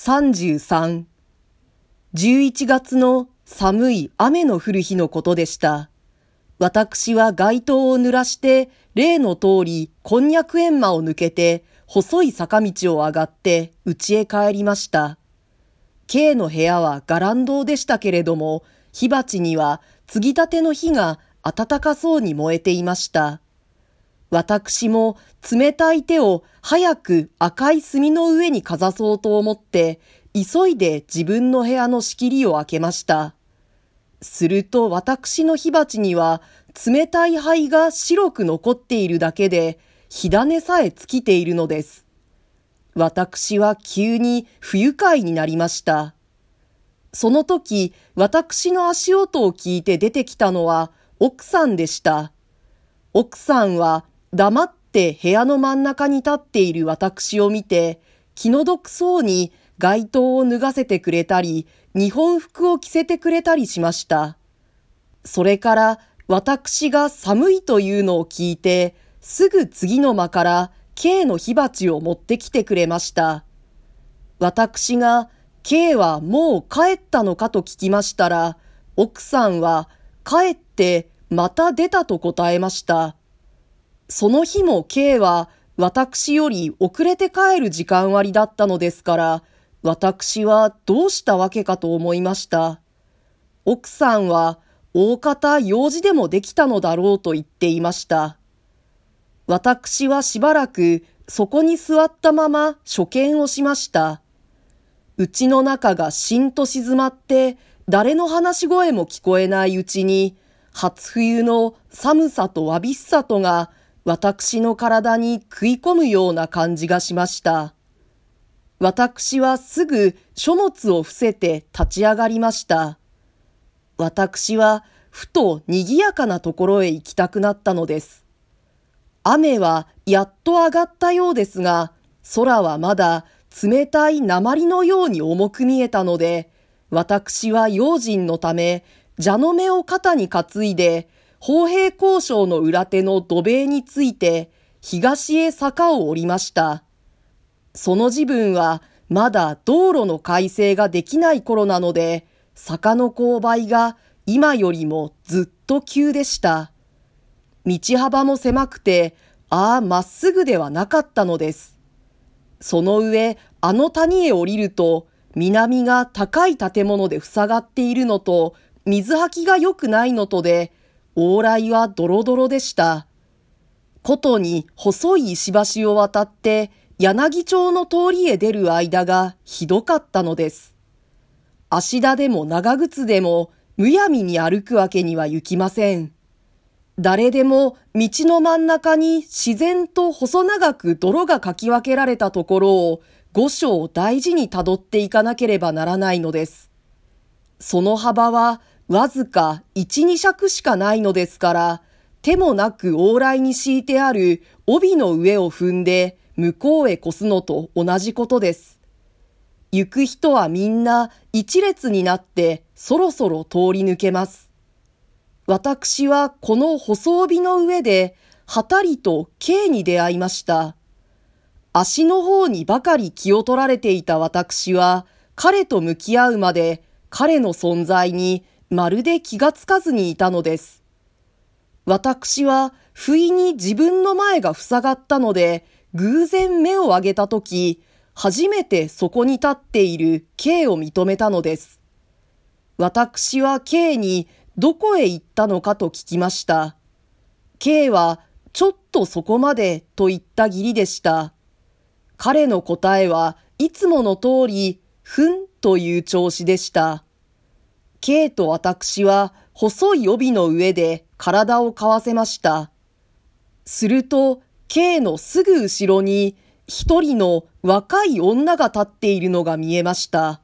33 11月の寒い雨の降る日のことでした。私は街灯を濡らして例の通りこんにゃく園間を抜けて細い坂道を上がって家へ帰りました。K の部屋はガランドでしたけれども火鉢には継ぎたての火が暖かそうに燃えていました。私も冷たい手を早く赤い炭の上にかざそうと思って、急いで自分の部屋の仕切りを開けました。すると私の火鉢には冷たい灰が白く残っているだけで、火種さえ尽きているのです。私は急に不愉快になりました。その時、私の足音を聞いて出てきたのは奥さんでした。奥さんは黙って部屋の真ん中に立っている私を見て、気の毒そうに街灯を脱がせてくれたり、日本服を着せてくれたりしました。それから私が寒いというのを聞いて、すぐ次の間から K の火鉢を持ってきてくれました。私が K はもう帰ったのか？と聞きましたら、奥さんは帰ってまた出たと答えました。その日も K は私より遅れて帰る時間割だったのですから、私はどうしたわけかと思いました。奥さんは大方用事でもできたのだろうと言っていました。私はしばらくそこに座ったまま所見をしました。うちの中がしんと静まって誰の話し声も聞こえないうちに初冬の寒さとわびっさとが私の体に食い込むような感じがしました。私はすぐ書物を伏せて立ち上がりました。私はふと賑やかなところへ行きたくなったのです。雨はやっと上がったようですが、空はまだ冷たい鉛のように重く見えたので、私は用心のため、蛇の目を肩に担いで、砲兵交渉の裏手の土塀について、東へ坂を降りました。その自分は、まだ道路の改正ができない頃なので、坂の勾配が今よりもずっと急でした。道幅も狭くて、ああ、まっすぐではなかったのです。その上、あの谷へ降りると、南が高い建物で塞がっているのと、水はきが良くないのとで、往来はドロドロでした。ことに細い石橋を渡って柳町の通りへ出る間がひどかったのです。足田でも長靴でもむやみに歩くわけには行きません。誰でも道の真ん中に自然と細長く泥がかき分けられたところを五章大事に辿っていかなければならないのです。その幅はわずか一二尺しかないのですから、手もなく往来に敷いてある帯の上を踏んで向こうへ越すのと同じことです。行く人はみんな一列になってそろそろ通り抜けます。私はこの細帯の上で、はたりと K に出会いました。足の方にばかり気を取られていた私は、彼と向き合うまで彼の存在にまるで気がつかずにいたのです。私は不意に自分の前が塞がったので、偶然目を上げたとき、初めてそこに立っている K を認めたのです。私は K にどこへ行ったのかと聞きました。K はちょっとそこまでと言った義理でした。彼の答えはいつもの通り、ふんという調子でした。K と私は細い帯の上で体をかわせました。すると K のすぐ後ろに一人の若い女が立っているのが見えました。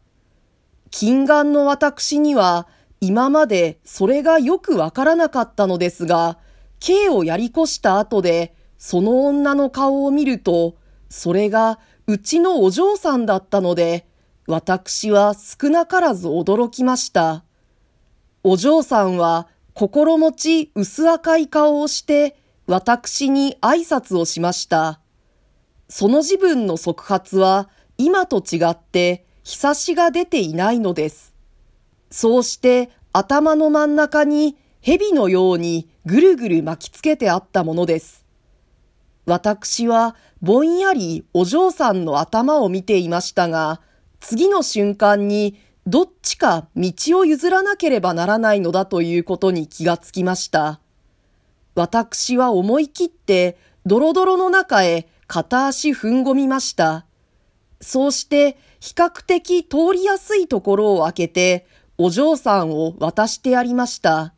近眼の私には今までそれがよくわからなかったのですが、K をやり越した後でその女の顔を見ると、それがうちのお嬢さんだったので、私は少なからず驚きました。お嬢さんは心持ち薄赤い顔をして私に挨拶をしました。その自分の即発は今と違ってひさしが出ていないのです。そうして頭の真ん中に蛇のようにぐるぐる巻きつけてあったものです。私はぼんやりお嬢さんの頭を見ていましたが、次の瞬間にどっちか道を譲らなければならないのだということに気がつきました。私は思い切ってドロドロの中へ片足踏ん込みました。そうして比較的通りやすいところを開けてお嬢さんを渡してやりました。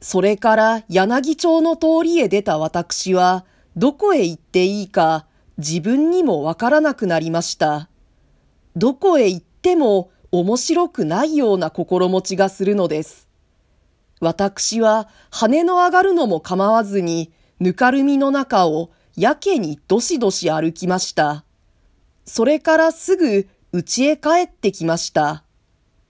それから柳町の通りへ出た私はどこへ行っていいか自分にもわからなくなりました。どこへ行っても面白くないような心持ちがするのです。私は羽の上がるのも構わずにぬかるみの中をやけにどしどし歩きました。それからすぐ家へ帰ってきました。